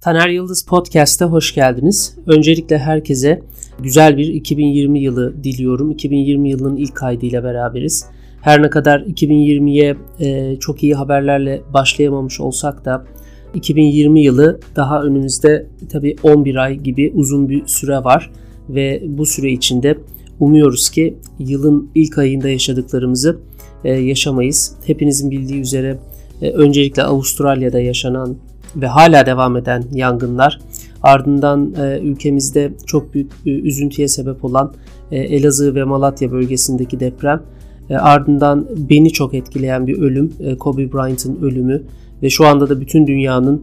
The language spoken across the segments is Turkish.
Taner Yıldız Podcast'a hoş geldiniz. Öncelikle herkese güzel bir 2020 yılı diliyorum. 2020 yılının ilk kaydıyla beraberiz. Her ne kadar 2020'ye e, çok iyi haberlerle başlayamamış olsak da 2020 yılı daha önümüzde tabii 11 ay gibi uzun bir süre var ve bu süre içinde umuyoruz ki yılın ilk ayında yaşadıklarımızı e, yaşamayız. Hepinizin bildiği üzere e, öncelikle Avustralya'da yaşanan ve hala devam eden yangınlar ardından e, ülkemizde çok büyük e, üzüntüye sebep olan e, Elazığ ve Malatya bölgesindeki deprem e, ardından beni çok etkileyen bir ölüm e, Kobe Bryant'ın ölümü ve şu anda da bütün dünyanın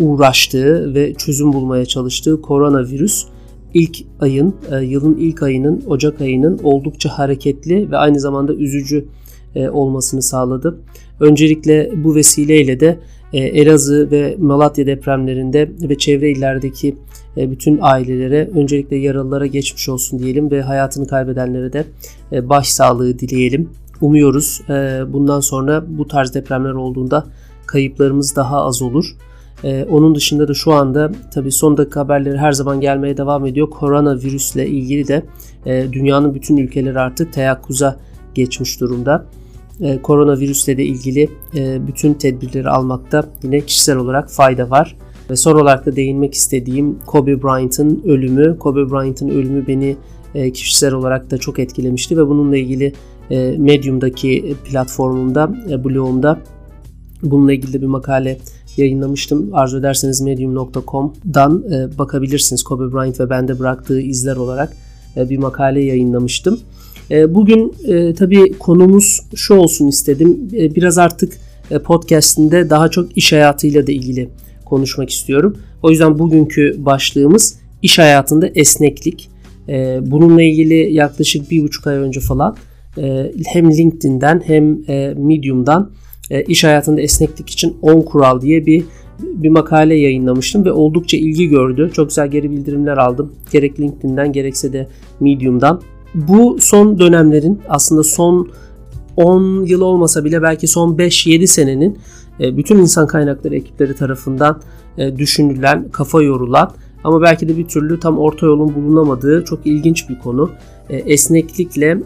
uğraştığı ve çözüm bulmaya çalıştığı koronavirüs ilk ayın, e, yılın ilk ayının, Ocak ayının oldukça hareketli ve aynı zamanda üzücü e, olmasını sağladı. Öncelikle bu vesileyle de Elazığ ve Malatya depremlerinde ve çevre illerdeki e, bütün ailelere öncelikle yaralılara geçmiş olsun diyelim ve hayatını kaybedenlere de e, başsağlığı dileyelim. Umuyoruz bundan sonra bu tarz depremler olduğunda kayıplarımız daha az olur. Onun dışında da şu anda tabi son dakika haberleri her zaman gelmeye devam ediyor. Koronavirüsle ilgili de dünyanın bütün ülkeleri artık teyakkuza geçmiş durumda e, koronavirüsle de ilgili e, bütün tedbirleri almakta yine kişisel olarak fayda var. Ve son olarak da değinmek istediğim Kobe Bryant'ın ölümü. Kobe Bryant'ın ölümü beni e, kişisel olarak da çok etkilemişti ve bununla ilgili e, Medium'daki platformumda, e, blogumda bununla ilgili bir makale yayınlamıştım. Arzu ederseniz medium.com'dan e, bakabilirsiniz. Kobe Bryant ve bende bıraktığı izler olarak e, bir makale yayınlamıştım. E, bugün e, tabii konumuz şu olsun istedim. E, biraz artık podcastinde daha çok iş hayatıyla da ilgili konuşmak istiyorum. O yüzden bugünkü başlığımız iş hayatında esneklik. Bununla ilgili yaklaşık bir buçuk ay önce falan hem LinkedIn'den hem Medium'dan iş hayatında esneklik için 10 kural diye bir bir makale yayınlamıştım ve oldukça ilgi gördü. Çok güzel geri bildirimler aldım. Gerek LinkedIn'den gerekse de Medium'dan. Bu son dönemlerin aslında son 10 yıl olmasa bile belki son 5-7 senenin e, bütün insan kaynakları ekipleri tarafından e, düşünülen, kafa yorulan ama belki de bir türlü tam orta yolun bulunamadığı çok ilginç bir konu. E, esneklikle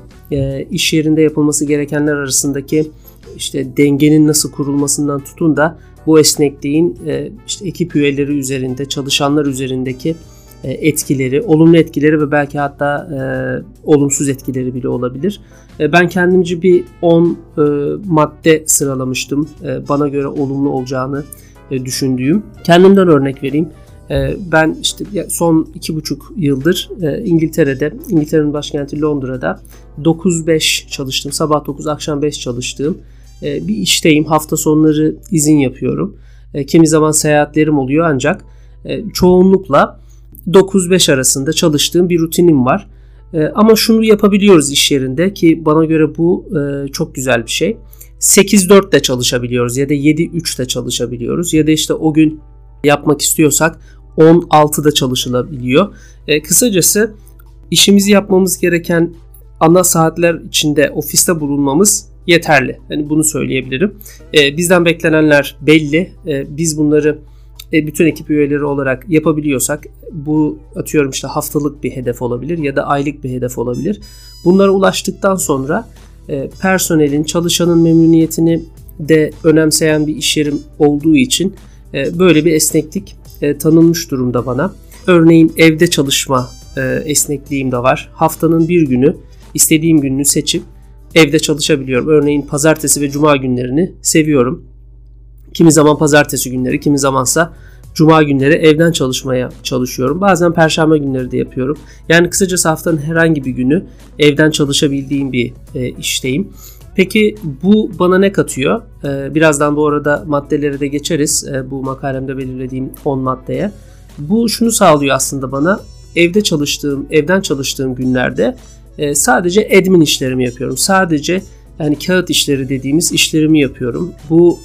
iş yerinde yapılması gerekenler arasındaki işte dengenin nasıl kurulmasından tutun da bu esnekliğin işte ekip üyeleri üzerinde, çalışanlar üzerindeki etkileri, olumlu etkileri ve belki hatta e, olumsuz etkileri bile olabilir. E, ben kendimce bir 10 e, madde sıralamıştım. E, bana göre olumlu olacağını e, düşündüğüm. Kendimden örnek vereyim. E, ben işte son iki buçuk yıldır e, İngiltere'de, İngiltere'nin başkenti Londra'da 9-5 çalıştım. Sabah 9, akşam 5 çalıştığım e, bir işteyim. Hafta sonları izin yapıyorum. E, kimi zaman seyahatlerim oluyor ancak e, çoğunlukla 9-5 arasında çalıştığım bir rutinim var. E, ama şunu yapabiliyoruz iş yerinde ki bana göre bu e, çok güzel bir şey. 8-4 de çalışabiliyoruz ya da 7-3 de çalışabiliyoruz ya da işte o gün yapmak istiyorsak 16'da çalışılabiliyor. E, kısacası işimizi yapmamız gereken ana saatler içinde ofiste bulunmamız yeterli. Yani bunu söyleyebilirim. E, bizden beklenenler belli. E, biz bunları e, bütün ekip üyeleri olarak yapabiliyorsak bu atıyorum işte haftalık bir hedef olabilir ya da aylık bir hedef olabilir. Bunlara ulaştıktan sonra e, personelin, çalışanın memnuniyetini de önemseyen bir iş yerim olduğu için e, böyle bir esneklik tanınmış durumda bana. Örneğin evde çalışma esnekliğim de var. Haftanın bir günü istediğim gününü seçip evde çalışabiliyorum. Örneğin pazartesi ve cuma günlerini seviyorum. Kimi zaman pazartesi günleri, kimi zamansa cuma günleri evden çalışmaya çalışıyorum. Bazen perşembe günleri de yapıyorum. Yani kısacası haftanın herhangi bir günü evden çalışabildiğim bir e, işteyim. Peki bu bana ne katıyor? Ee, birazdan bu arada maddelere de geçeriz. Ee, bu makalemde belirlediğim 10 maddeye. Bu şunu sağlıyor aslında bana. Evde çalıştığım, evden çalıştığım günlerde e, sadece admin işlerimi yapıyorum. Sadece yani kağıt işleri dediğimiz işlerimi yapıyorum. Bu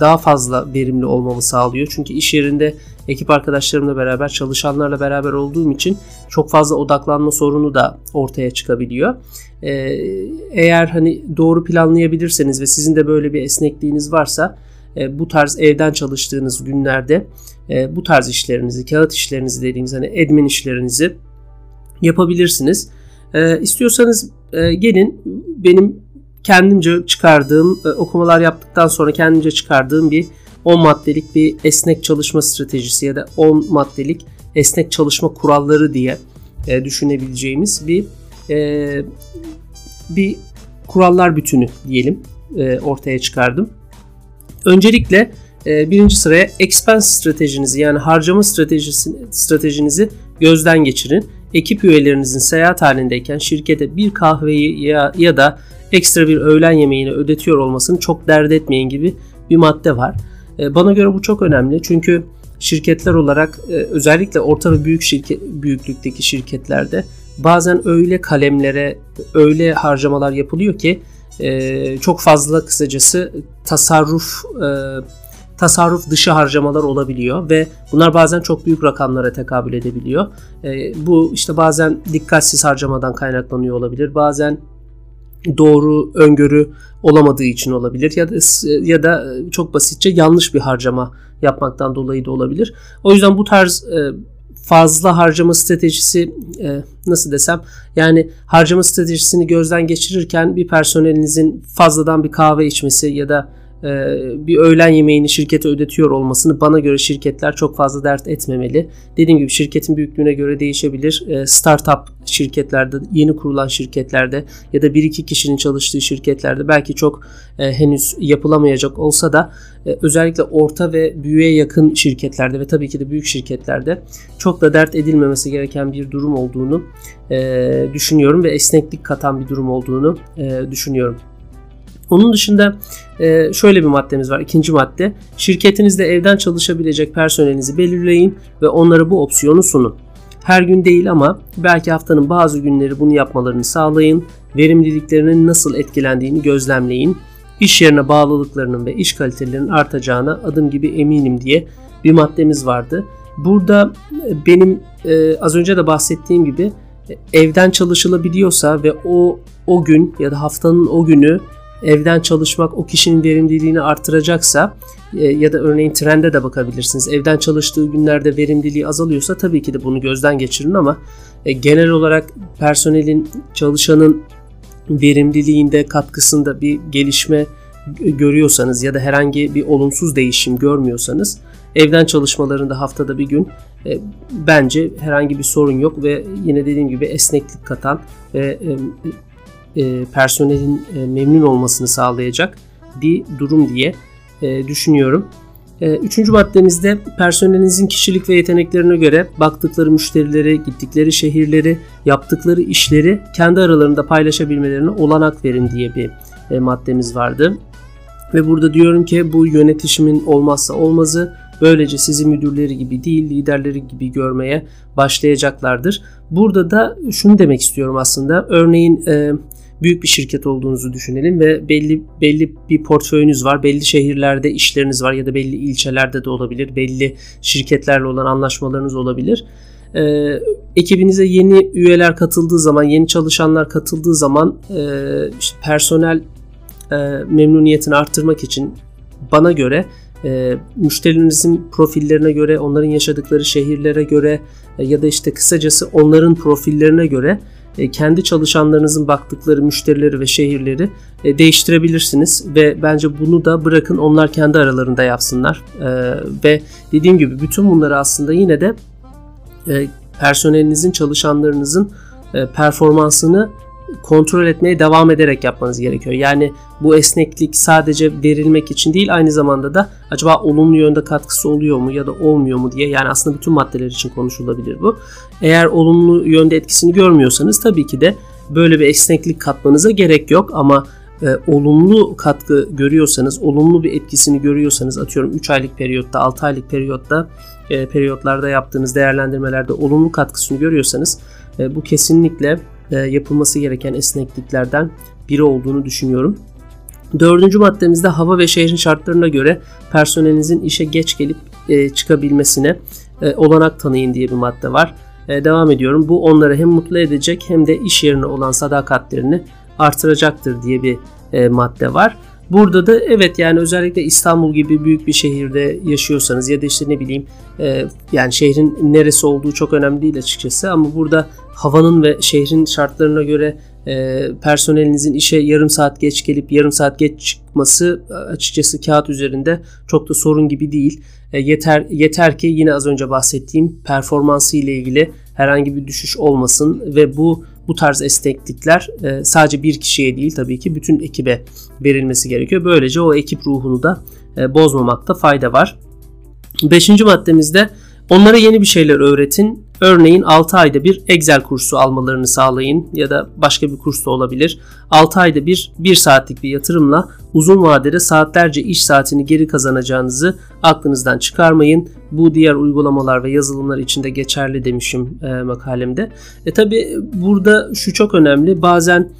daha fazla verimli olmamı sağlıyor. Çünkü iş yerinde ekip arkadaşlarımla beraber, çalışanlarla beraber olduğum için çok fazla odaklanma sorunu da ortaya çıkabiliyor. E, eğer hani doğru planlayabilirseniz ve sizin de böyle bir esnekliğiniz varsa e, bu tarz evden çalıştığınız günlerde e, bu tarz işlerinizi, kağıt işlerinizi dediğimiz hani admin işlerinizi yapabilirsiniz. E, istiyorsanız e, gelin benim kendimce çıkardığım e, okumalar yaptıktan sonra kendimce çıkardığım bir 10 maddelik bir esnek çalışma stratejisi ya da 10 maddelik esnek çalışma kuralları diye e, düşünebileceğimiz bir e, bir kurallar bütünü diyelim ortaya çıkardım. Öncelikle birinci sıraya expense stratejinizi yani harcama stratejisi, stratejinizi gözden geçirin. Ekip üyelerinizin seyahat halindeyken şirkete bir kahveyi ya, ya da ekstra bir öğlen yemeğini ödetiyor olmasını çok dert etmeyin gibi bir madde var. E, bana göre bu çok önemli çünkü şirketler olarak e, özellikle orta ve büyük şirket büyüklükteki şirketlerde bazen öyle kalemlere öyle harcamalar yapılıyor ki e, çok fazla kısacası tasarruf tasarruf dışı harcamalar olabiliyor ve bunlar bazen çok büyük rakamlara tekabül edebiliyor. Bu işte bazen dikkatsiz harcamadan kaynaklanıyor olabilir. Bazen doğru öngörü olamadığı için olabilir ya da ya da çok basitçe yanlış bir harcama yapmaktan dolayı da olabilir. O yüzden bu tarz e, fazla harcama stratejisi e, nasıl desem yani harcama stratejisini gözden geçirirken bir personelinizin fazladan bir kahve içmesi ya da e, bir öğlen yemeğini şirkete ödetiyor olmasını bana göre şirketler çok fazla dert etmemeli. Dediğim gibi şirketin büyüklüğüne göre değişebilir. E, startup şirketlerde, yeni kurulan şirketlerde ya da bir iki kişinin çalıştığı şirketlerde belki çok e, henüz yapılamayacak olsa da özellikle orta ve büyüğe yakın şirketlerde ve tabii ki de büyük şirketlerde çok da dert edilmemesi gereken bir durum olduğunu düşünüyorum ve esneklik katan bir durum olduğunu düşünüyorum. Onun dışında e, şöyle bir maddemiz var. İkinci madde. Şirketinizde evden çalışabilecek personelinizi belirleyin ve onlara bu opsiyonu sunun. Her gün değil ama belki haftanın bazı günleri bunu yapmalarını sağlayın. Verimliliklerinin nasıl etkilendiğini gözlemleyin. İş yerine bağlılıklarının ve iş kalitelerinin artacağına adım gibi eminim diye bir maddemiz vardı. Burada e, benim e, az önce de bahsettiğim gibi evden çalışılabiliyorsa ve o o gün ya da haftanın o günü evden çalışmak o kişinin verimliliğini artıracaksa e, ya da örneğin trende de bakabilirsiniz. Evden çalıştığı günlerde verimliliği azalıyorsa tabii ki de bunu gözden geçirin ama e, genel olarak personelin, çalışanın verimliliğinde, katkısında bir gelişme görüyorsanız ya da herhangi bir olumsuz değişim görmüyorsanız evden çalışmalarında haftada bir gün e, bence herhangi bir sorun yok ve yine dediğim gibi esneklik katan ve personelin e, memnun olmasını sağlayacak bir durum diye e, düşünüyorum. Üçüncü maddemizde personelinizin kişilik ve yeteneklerine göre baktıkları müşterileri, gittikleri şehirleri, yaptıkları işleri kendi aralarında paylaşabilmelerine olanak verin diye bir maddemiz vardı. Ve burada diyorum ki bu yönetişimin olmazsa olmazı böylece sizi müdürleri gibi değil liderleri gibi görmeye başlayacaklardır. Burada da şunu demek istiyorum aslında örneğin büyük bir şirket olduğunuzu düşünelim ve belli belli bir portföyünüz var. Belli şehirlerde işleriniz var ya da belli ilçelerde de olabilir. Belli şirketlerle olan anlaşmalarınız olabilir. Ee, ekibinize yeni üyeler katıldığı zaman, yeni çalışanlar katıldığı zaman e, işte personel e, memnuniyetini arttırmak için bana göre e, müşterilerinizin profillerine göre, onların yaşadıkları şehirlere göre e, ya da işte kısacası onların profillerine göre kendi çalışanlarınızın baktıkları müşterileri ve şehirleri e, değiştirebilirsiniz ve bence bunu da bırakın onlar kendi aralarında yapsınlar. E, ve dediğim gibi bütün bunları aslında yine de personelinizin çalışanlarınızın performansını kontrol etmeye devam ederek yapmanız gerekiyor. Yani bu esneklik sadece verilmek için değil aynı zamanda da acaba olumlu yönde katkısı oluyor mu ya da olmuyor mu diye yani aslında bütün maddeler için konuşulabilir bu. Eğer olumlu yönde etkisini görmüyorsanız tabii ki de böyle bir esneklik katmanıza gerek yok ama e, olumlu katkı görüyorsanız, olumlu bir etkisini görüyorsanız atıyorum 3 aylık periyotta, 6 aylık periyotta e, periyotlarda yaptığınız değerlendirmelerde olumlu katkısını görüyorsanız e, bu kesinlikle e, yapılması gereken esnekliklerden biri olduğunu düşünüyorum. Dördüncü maddemizde hava ve şehrin şartlarına göre personelinizin işe geç gelip e, çıkabilmesine olanak tanıyın diye bir madde var. Devam ediyorum. Bu onları hem mutlu edecek hem de iş yerine olan sadakatlerini artıracaktır diye bir madde var. Burada da evet yani özellikle İstanbul gibi büyük bir şehirde yaşıyorsanız ya da işte ne bileyim e, yani şehrin neresi olduğu çok önemli değil açıkçası ama burada havanın ve şehrin şartlarına göre e, personelinizin işe yarım saat geç gelip yarım saat geç çıkması açıkçası kağıt üzerinde çok da sorun gibi değil. E, yeter yeter ki yine az önce bahsettiğim performansı ile ilgili herhangi bir düşüş olmasın ve bu bu tarz esneklikler e, sadece bir kişiye değil tabii ki bütün ekibe verilmesi gerekiyor. Böylece o ekip ruhunu da e, bozmamakta fayda var. Beşinci maddemizde onlara yeni bir şeyler öğretin Örneğin 6 ayda bir Excel kursu almalarını sağlayın ya da başka bir kurs da olabilir. 6 ayda bir 1 saatlik bir yatırımla uzun vadede saatlerce iş saatini geri kazanacağınızı aklınızdan çıkarmayın. Bu diğer uygulamalar ve yazılımlar için de geçerli demişim e, makalemde. E tabi burada şu çok önemli. Bazen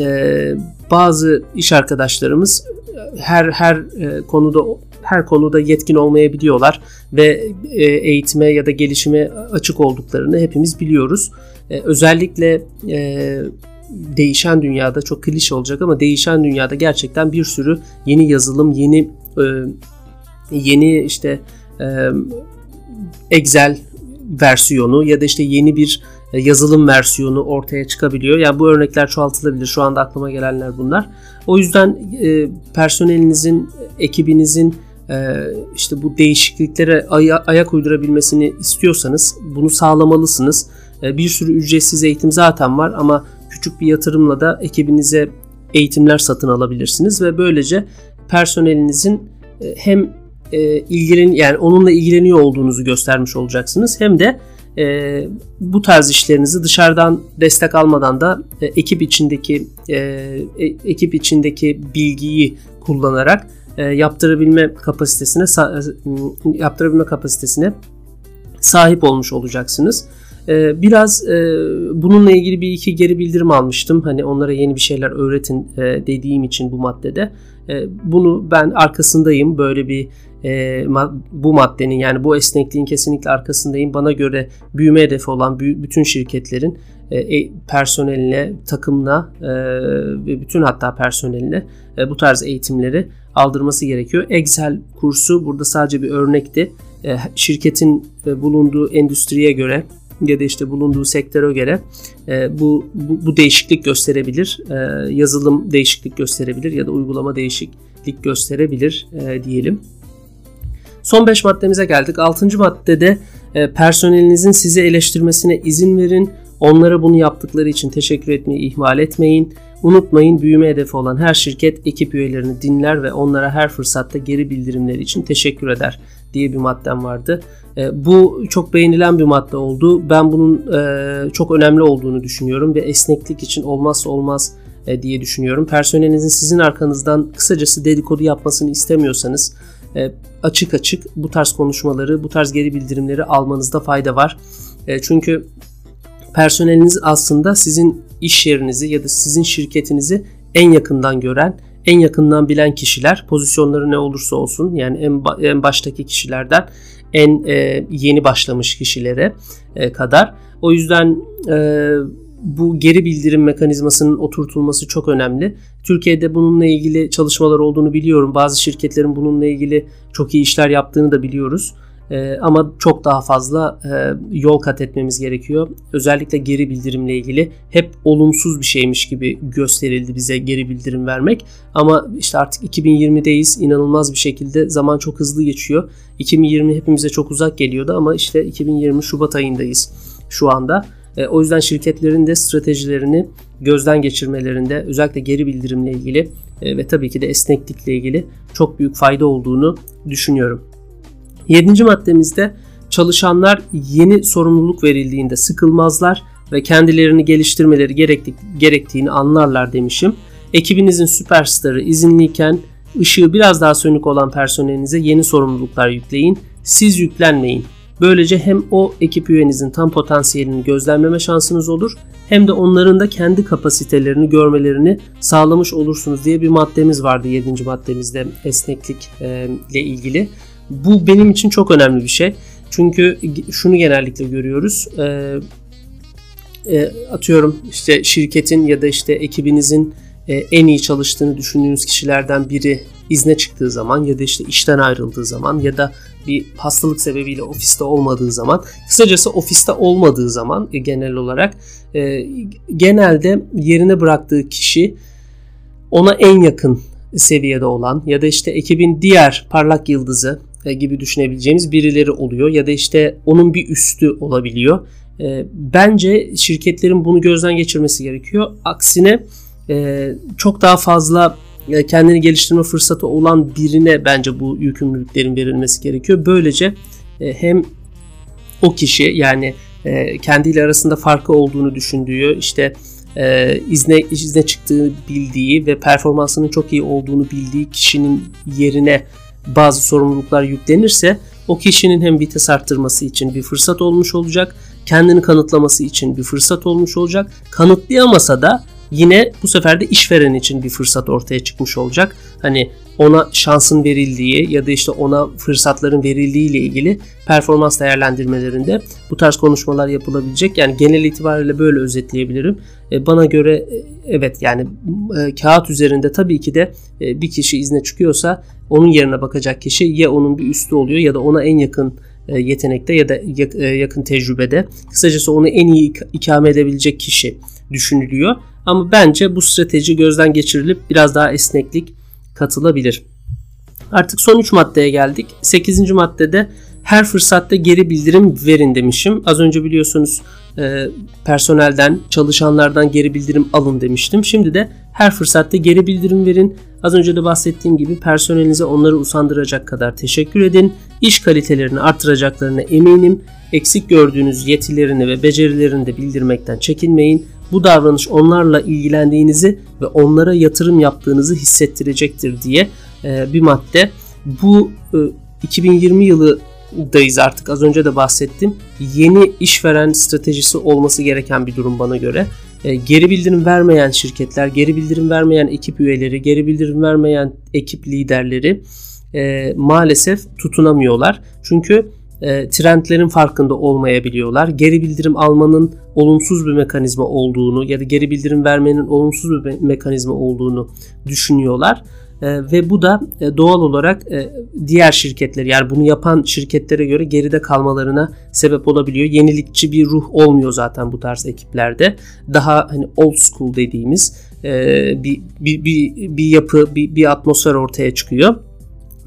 e, bazı iş arkadaşlarımız her her e, konuda her konuda yetkin olmayabiliyorlar ve e, eğitime ya da gelişime açık olduklarını hepimiz biliyoruz. E, özellikle e, değişen dünyada çok klişe olacak ama değişen dünyada gerçekten bir sürü yeni yazılım, yeni yeni işte Excel versiyonu ya da işte yeni bir yazılım versiyonu ortaya çıkabiliyor. Yani bu örnekler çoğaltılabilir. Şu anda aklıma gelenler bunlar. O yüzden personelinizin, ekibinizin işte bu değişikliklere ayak uydurabilmesini istiyorsanız bunu sağlamalısınız. Ee, bir sürü ücretsiz eğitim zaten var ama küçük bir yatırımla da ekibinize eğitimler satın alabilirsiniz ve böylece personelinizin e, hem e, ilgilen yani onunla ilgileniyor olduğunuzu göstermiş olacaksınız hem de e, bu tarz işlerinizi dışarıdan destek almadan da ekip içindeki ekip içindeki bilgiyi kullanarak yaptırabilme kapasitesine e, yaptırabilme kapasitesine sahip olmuş olacaksınız. E, biraz bununla ilgili bir iki geri bildirim almıştım. Hani onlara yeni bir şeyler öğretin dediğim için bu maddede. Bunu ben arkasındayım. Böyle bir bu maddenin yani bu esnekliğin kesinlikle arkasındayım. Bana göre büyüme hedefi olan bütün şirketlerin personeline, takımına ve bütün hatta personeline bu tarz eğitimleri aldırması gerekiyor. Excel kursu burada sadece bir örnekti. E, şirketin e, bulunduğu endüstriye göre ya da işte bulunduğu sektöre göre e, bu, bu, bu değişiklik gösterebilir. Yazılım değişiklik gösterebilir ya da uygulama değişiklik gösterebilir diyelim. Son 5 maddemize geldik. 6. maddede personelinizin sizi eleştirmesine izin verin. Onlara bunu yaptıkları için teşekkür etmeyi ihmal etmeyin. Unutmayın büyüme hedefi olan her şirket ekip üyelerini dinler ve onlara her fırsatta geri bildirimleri için teşekkür eder diye bir maddem vardı. E, bu çok beğenilen bir madde oldu. Ben bunun e, çok önemli olduğunu düşünüyorum ve esneklik için olmazsa olmaz e, diye düşünüyorum. Personelinizin sizin arkanızdan kısacası dedikodu yapmasını istemiyorsanız açık açık bu tarz konuşmaları, bu tarz geri bildirimleri almanızda fayda var. Çünkü personeliniz aslında sizin iş yerinizi ya da sizin şirketinizi en yakından gören, en yakından bilen kişiler, pozisyonları ne olursa olsun yani en, en baştaki kişilerden en e, yeni başlamış kişilere e, kadar. O yüzden e, bu geri bildirim mekanizmasının oturtulması çok önemli. Türkiye'de bununla ilgili çalışmalar olduğunu biliyorum. Bazı şirketlerin bununla ilgili çok iyi işler yaptığını da biliyoruz. Ee, ama çok daha fazla e, yol kat etmemiz gerekiyor. Özellikle geri bildirimle ilgili hep olumsuz bir şeymiş gibi gösterildi bize geri bildirim vermek. Ama işte artık 2020'deyiz. İnanılmaz bir şekilde zaman çok hızlı geçiyor. 2020 hepimize çok uzak geliyordu ama işte 2020 Şubat ayındayız şu anda. E, o yüzden şirketlerin de stratejilerini gözden geçirmelerinde özellikle geri bildirimle ilgili e, ve tabii ki de esneklikle ilgili çok büyük fayda olduğunu düşünüyorum. Yedinci maddemizde çalışanlar yeni sorumluluk verildiğinde sıkılmazlar ve kendilerini geliştirmeleri gerektiğini anlarlar demişim. Ekibinizin süperstarı izinliyken ışığı biraz daha sönük olan personelinize yeni sorumluluklar yükleyin. Siz yüklenmeyin. Böylece hem o ekip üyenizin tam potansiyelini gözlemleme şansınız olur hem de onların da kendi kapasitelerini görmelerini sağlamış olursunuz diye bir maddemiz vardı 7. maddemizde esneklik ile ilgili. Bu benim için çok önemli bir şey. Çünkü şunu genellikle görüyoruz. E, e, atıyorum işte şirketin ya da işte ekibinizin e, en iyi çalıştığını düşündüğünüz kişilerden biri izne çıktığı zaman ya da işte işten ayrıldığı zaman ya da bir hastalık sebebiyle ofiste olmadığı zaman kısacası ofiste olmadığı zaman e, genel olarak e, genelde yerine bıraktığı kişi ona en yakın seviyede olan ya da işte ekibin diğer parlak yıldızı gibi düşünebileceğimiz birileri oluyor ya da işte onun bir üstü olabiliyor. E, bence şirketlerin bunu gözden geçirmesi gerekiyor. Aksine e, çok daha fazla kendini geliştirme fırsatı olan birine bence bu yükümlülüklerin verilmesi gerekiyor. Böylece hem o kişi yani kendiyle arasında farkı olduğunu düşündüğü işte izne izne çıktığı bildiği ve performansının çok iyi olduğunu bildiği kişinin yerine bazı sorumluluklar yüklenirse o kişinin hem vites arttırması için bir fırsat olmuş olacak, kendini kanıtlaması için bir fırsat olmuş olacak. Kanıtlayamasa da yine bu sefer de işveren için bir fırsat ortaya çıkmış olacak. Hani ona şansın verildiği ya da işte ona fırsatların verildiği ile ilgili performans değerlendirmelerinde bu tarz konuşmalar yapılabilecek. Yani genel itibariyle böyle özetleyebilirim. E, bana göre e, evet yani e, kağıt üzerinde tabii ki de bir kişi izne çıkıyorsa onun yerine bakacak kişi ya onun bir üstü oluyor ya da ona en yakın yetenekte ya da yakın tecrübede. Kısacası onu en iyi ikame edebilecek kişi düşünülüyor. Ama bence bu strateji gözden geçirilip biraz daha esneklik katılabilir. Artık son 3 maddeye geldik. 8. maddede her fırsatta geri bildirim verin demişim. Az önce biliyorsunuz e, personelden, çalışanlardan geri bildirim alın demiştim. Şimdi de her fırsatta geri bildirim verin. Az önce de bahsettiğim gibi personelinize onları usandıracak kadar teşekkür edin. İş kalitelerini artıracaklarına eminim. Eksik gördüğünüz yetilerini ve becerilerini de bildirmekten çekinmeyin. Bu davranış onlarla ilgilendiğinizi ve onlara yatırım yaptığınızı hissettirecektir diye e, bir madde. Bu 2020 e, yılındayız artık az önce de bahsettim. Yeni işveren stratejisi olması gereken bir durum bana göre. E, geri bildirim vermeyen şirketler, geri bildirim vermeyen ekip üyeleri, geri bildirim vermeyen ekip liderleri maalesef tutunamıyorlar. Çünkü e, trendlerin farkında olmayabiliyorlar. Geri bildirim almanın olumsuz bir mekanizma olduğunu ya da geri bildirim vermenin olumsuz bir mekanizma olduğunu düşünüyorlar. E, ve bu da e, doğal olarak diğer şirketler yani bunu yapan şirketlere göre geride kalmalarına sebep olabiliyor. Yenilikçi bir ruh olmuyor zaten bu tarz ekiplerde. Daha hani old school dediğimiz bir, bir, bir, bir yapı, bir, bir atmosfer ortaya çıkıyor.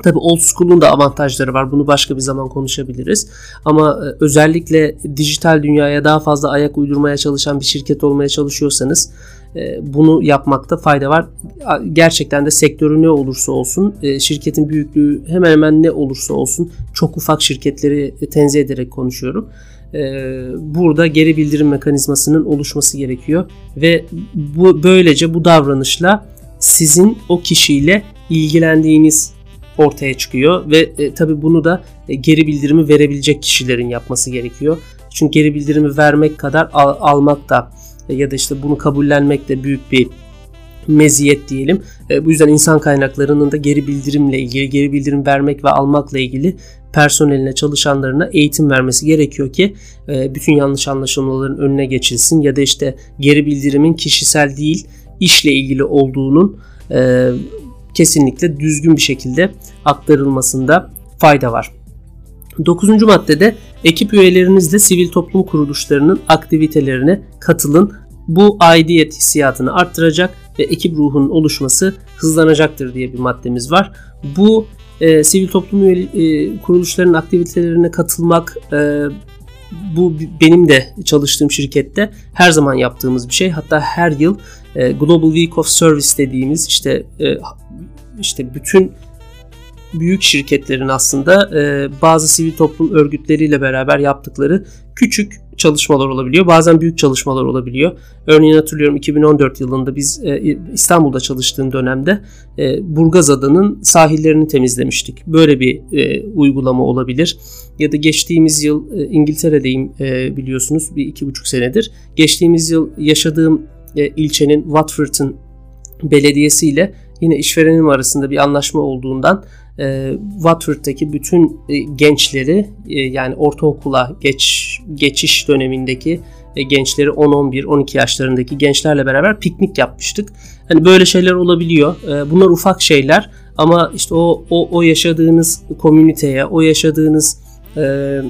Tabi old school'un da avantajları var. Bunu başka bir zaman konuşabiliriz. Ama e, özellikle dijital dünyaya daha fazla ayak uydurmaya çalışan bir şirket olmaya çalışıyorsanız e, bunu yapmakta fayda var. Gerçekten de sektörü ne olursa olsun, e, şirketin büyüklüğü hemen hemen ne olursa olsun çok ufak şirketleri tenzih ederek konuşuyorum. Burada geri bildirim mekanizmasının oluşması gerekiyor ve bu böylece bu davranışla sizin o kişiyle ilgilendiğiniz ortaya çıkıyor ve e, tabii bunu da e, geri bildirimi verebilecek kişilerin yapması gerekiyor. Çünkü geri bildirimi vermek kadar al, almak da e, ya da işte bunu kabullenmek de büyük bir meziyet diyelim. E, bu yüzden insan kaynaklarının da geri bildirimle ilgili, geri bildirim vermek ve almakla ilgili personeline, çalışanlarına eğitim vermesi gerekiyor ki e, bütün yanlış anlaşılmaların önüne geçilsin ya da işte geri bildirimin kişisel değil işle ilgili olduğunun e, kesinlikle düzgün bir şekilde aktarılmasında fayda var. 9. maddede ekip üyelerinizle sivil toplum kuruluşlarının aktivitelerine katılın. Bu aidiyet hissiyatını arttıracak ve ekip ruhunun oluşması hızlanacaktır diye bir maddemiz var. Bu e, sivil toplum üye, e, kuruluşlarının aktivitelerine katılmak e, bu benim de çalıştığım şirkette her zaman yaptığımız bir şey. Hatta her yıl e, Global Week of Service dediğimiz işte e, işte bütün büyük şirketlerin aslında e, bazı sivil toplum örgütleriyle beraber yaptıkları küçük çalışmalar olabiliyor. Bazen büyük çalışmalar olabiliyor. Örneğin hatırlıyorum 2014 yılında biz e, İstanbul'da çalıştığım dönemde e, Burgaz Adanın sahillerini temizlemiştik. Böyle bir e, uygulama olabilir. Ya da geçtiğimiz yıl e, İngiltere'deyim e, biliyorsunuz bir iki buçuk senedir. Geçtiğimiz yıl yaşadığım e, ilçenin Watford'ın belediyesiyle yine işverenim arasında bir anlaşma olduğundan e, Watford'daki bütün e, gençleri e, yani ortaokula geç geçiş dönemindeki e, gençleri 10-11-12 yaşlarındaki gençlerle beraber piknik yapmıştık. Hani böyle şeyler olabiliyor. E, bunlar ufak şeyler ama işte o o, o yaşadığınız komüniteye, o yaşadığınız e,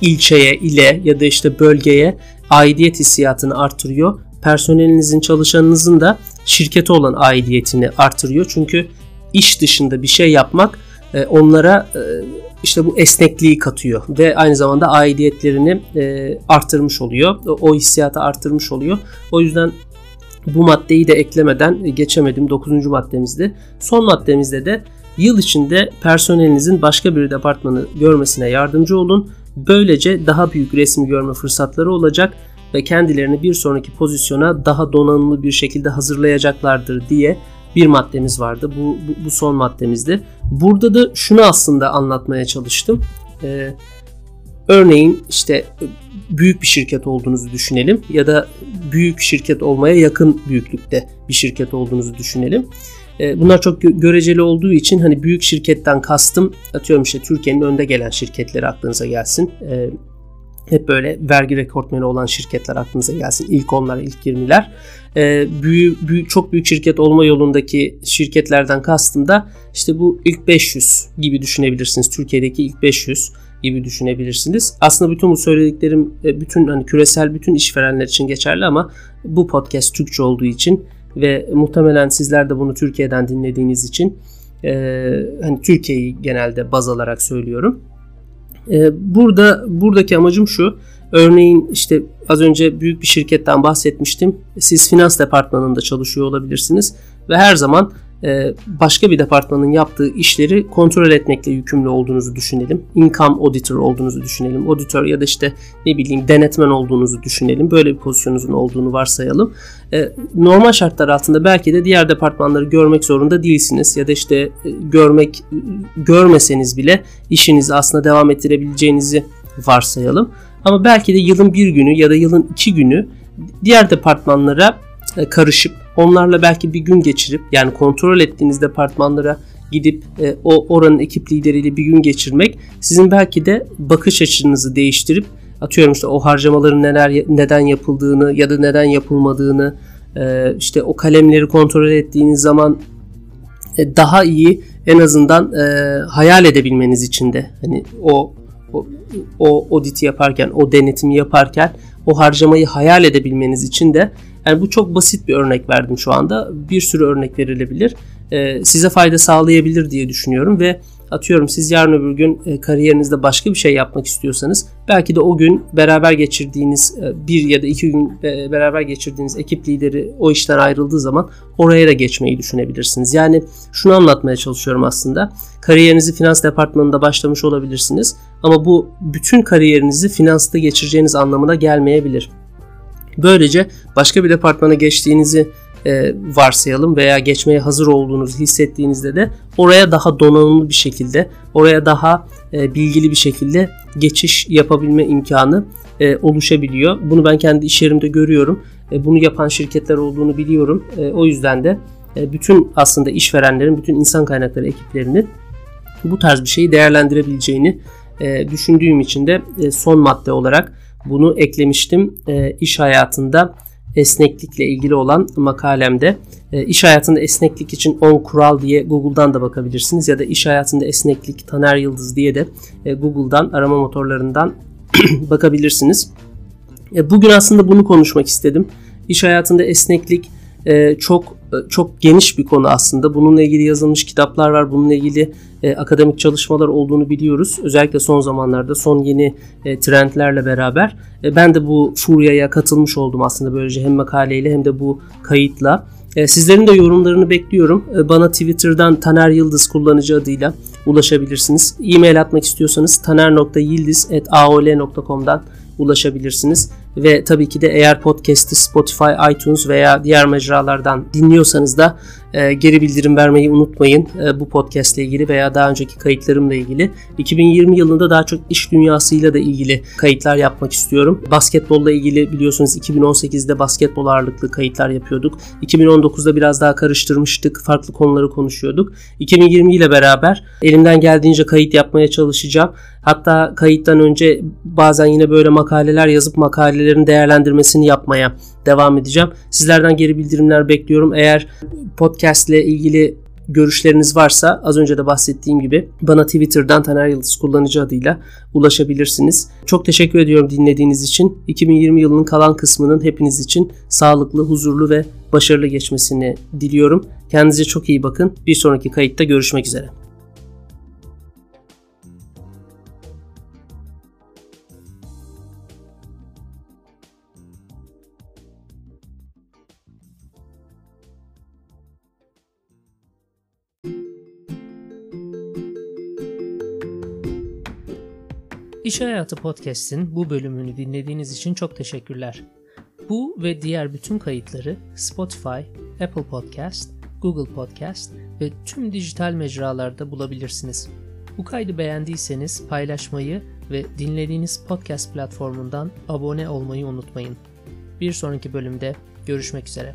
ilçeye, ile ya da işte bölgeye aidiyet hissiyatını artırıyor. Personelinizin, çalışanınızın da şirkete olan aidiyetini artırıyor. Çünkü iş dışında bir şey yapmak e, onlara e, işte bu esnekliği katıyor ve aynı zamanda aidiyetlerini e, artırmış oluyor. O hissiyatı artırmış oluyor. O yüzden bu maddeyi de eklemeden geçemedim. 9. maddemizde. Son maddemizde de yıl içinde personelinizin başka bir departmanı görmesine yardımcı olun. Böylece daha büyük resmi görme fırsatları olacak ve kendilerini bir sonraki pozisyona daha donanımlı bir şekilde hazırlayacaklardır diye bir maddemiz vardı. Bu, bu, bu son maddemizdi. Burada da şunu aslında anlatmaya çalıştım. Ee, örneğin işte büyük bir şirket olduğunuzu düşünelim ya da büyük şirket olmaya yakın büyüklükte bir şirket olduğunuzu düşünelim. Ee, bunlar çok göreceli olduğu için hani büyük şirketten kastım atıyorum işte Türkiye'nin önde gelen şirketleri aklınıza gelsin. Hep böyle vergi rekortmeni olan şirketler aklınıza gelsin. İlk onlar, ilk 20'ler. Ee, büyük, büyük, çok büyük şirket olma yolundaki şirketlerden kastım da işte bu ilk 500 gibi düşünebilirsiniz. Türkiye'deki ilk 500 gibi düşünebilirsiniz. Aslında bütün bu söylediklerim e, bütün hani küresel bütün işverenler için geçerli ama bu podcast Türkçe olduğu için ve muhtemelen sizler de bunu Türkiye'den dinlediğiniz için e, hani Türkiye'yi genelde baz alarak söylüyorum. E, burada buradaki amacım şu. Örneğin işte az önce büyük bir şirketten bahsetmiştim. Siz finans departmanında çalışıyor olabilirsiniz ve her zaman başka bir departmanın yaptığı işleri kontrol etmekle yükümlü olduğunuzu düşünelim. Income auditor olduğunuzu düşünelim. Auditor ya da işte ne bileyim denetmen olduğunuzu düşünelim. Böyle bir pozisyonunuzun olduğunu varsayalım. E, normal şartlar altında belki de diğer departmanları görmek zorunda değilsiniz ya da işte e, görmek görmeseniz bile işinizi aslında devam ettirebileceğinizi varsayalım. Ama belki de yılın bir günü ya da yılın iki günü diğer departmanlara karışıp onlarla belki bir gün geçirip yani kontrol ettiğiniz departmanlara gidip e, o oranın ekip lideriyle bir gün geçirmek sizin belki de bakış açınızı değiştirip atıyorum işte o harcamaların neler neden yapıldığını ya da neden yapılmadığını e, işte o kalemleri kontrol ettiğiniz zaman e, daha iyi en azından e, hayal edebilmeniz için de hani o o, o auditi yaparken o denetimi yaparken o harcamayı hayal edebilmeniz için de yani bu çok basit bir örnek verdim şu anda. Bir sürü örnek verilebilir. Ee, size fayda sağlayabilir diye düşünüyorum ve atıyorum siz yarın öbür gün e, kariyerinizde başka bir şey yapmak istiyorsanız belki de o gün beraber geçirdiğiniz e, bir ya da iki gün e, beraber geçirdiğiniz ekip lideri o işten ayrıldığı zaman oraya da geçmeyi düşünebilirsiniz. Yani şunu anlatmaya çalışıyorum aslında. Kariyerinizi finans departmanında başlamış olabilirsiniz ama bu bütün kariyerinizi finansta geçireceğiniz anlamına gelmeyebilir. Böylece başka bir departmana geçtiğinizi e, varsayalım veya geçmeye hazır olduğunuzu hissettiğinizde de oraya daha donanımlı bir şekilde, oraya daha e, bilgili bir şekilde geçiş yapabilme imkanı e, oluşabiliyor. Bunu ben kendi iş yerimde görüyorum. E, bunu yapan şirketler olduğunu biliyorum. E, o yüzden de e, bütün aslında işverenlerin, bütün insan kaynakları ekiplerinin bu tarz bir şeyi değerlendirebileceğini e, düşündüğüm için de e, son madde olarak bunu eklemiştim. E, iş hayatında esneklikle ilgili olan makalemde. E, iş hayatında esneklik için 10 kural diye Google'dan da bakabilirsiniz ya da iş hayatında esneklik Taner Yıldız diye de e, Google'dan arama motorlarından bakabilirsiniz. E, bugün aslında bunu konuşmak istedim. İş hayatında esneklik çok çok geniş bir konu aslında. Bununla ilgili yazılmış kitaplar var. Bununla ilgili e, akademik çalışmalar olduğunu biliyoruz. Özellikle son zamanlarda son yeni e, trendlerle beraber. E, ben de bu furyaya katılmış oldum aslında böylece hem makaleyle hem de bu kayıtla. E, sizlerin de yorumlarını bekliyorum. E, bana Twitter'dan Taner Yıldız kullanıcı adıyla ulaşabilirsiniz. E-mail atmak istiyorsanız taner.yildiz.aol.com'dan ulaşabilirsiniz. Ve tabii ki de eğer podcast'i Spotify, iTunes veya diğer mecralardan dinliyorsanız da e, geri bildirim vermeyi unutmayın e, bu podcast ile ilgili veya daha önceki kayıtlarımla ilgili. 2020 yılında daha çok iş dünyasıyla da ilgili kayıtlar yapmak istiyorum. Basketbolla ilgili biliyorsunuz 2018'de basketbol ağırlıklı kayıtlar yapıyorduk. 2019'da biraz daha karıştırmıştık. Farklı konuları konuşuyorduk. 2020 ile beraber elimden geldiğince kayıt yapmaya çalışacağım. Hatta kayıttan önce bazen yine böyle makaleler yazıp makalelerin değerlendirmesini yapmaya devam edeceğim. Sizlerden geri bildirimler bekliyorum. Eğer podcast ile ilgili görüşleriniz varsa az önce de bahsettiğim gibi bana Twitter'dan Taner Yıldız kullanıcı adıyla ulaşabilirsiniz. Çok teşekkür ediyorum dinlediğiniz için. 2020 yılının kalan kısmının hepiniz için sağlıklı, huzurlu ve başarılı geçmesini diliyorum. Kendinize çok iyi bakın. Bir sonraki kayıtta görüşmek üzere. İş Hayatı Podcast'in bu bölümünü dinlediğiniz için çok teşekkürler. Bu ve diğer bütün kayıtları Spotify, Apple Podcast, Google Podcast ve tüm dijital mecralarda bulabilirsiniz. Bu kaydı beğendiyseniz paylaşmayı ve dinlediğiniz podcast platformundan abone olmayı unutmayın. Bir sonraki bölümde görüşmek üzere.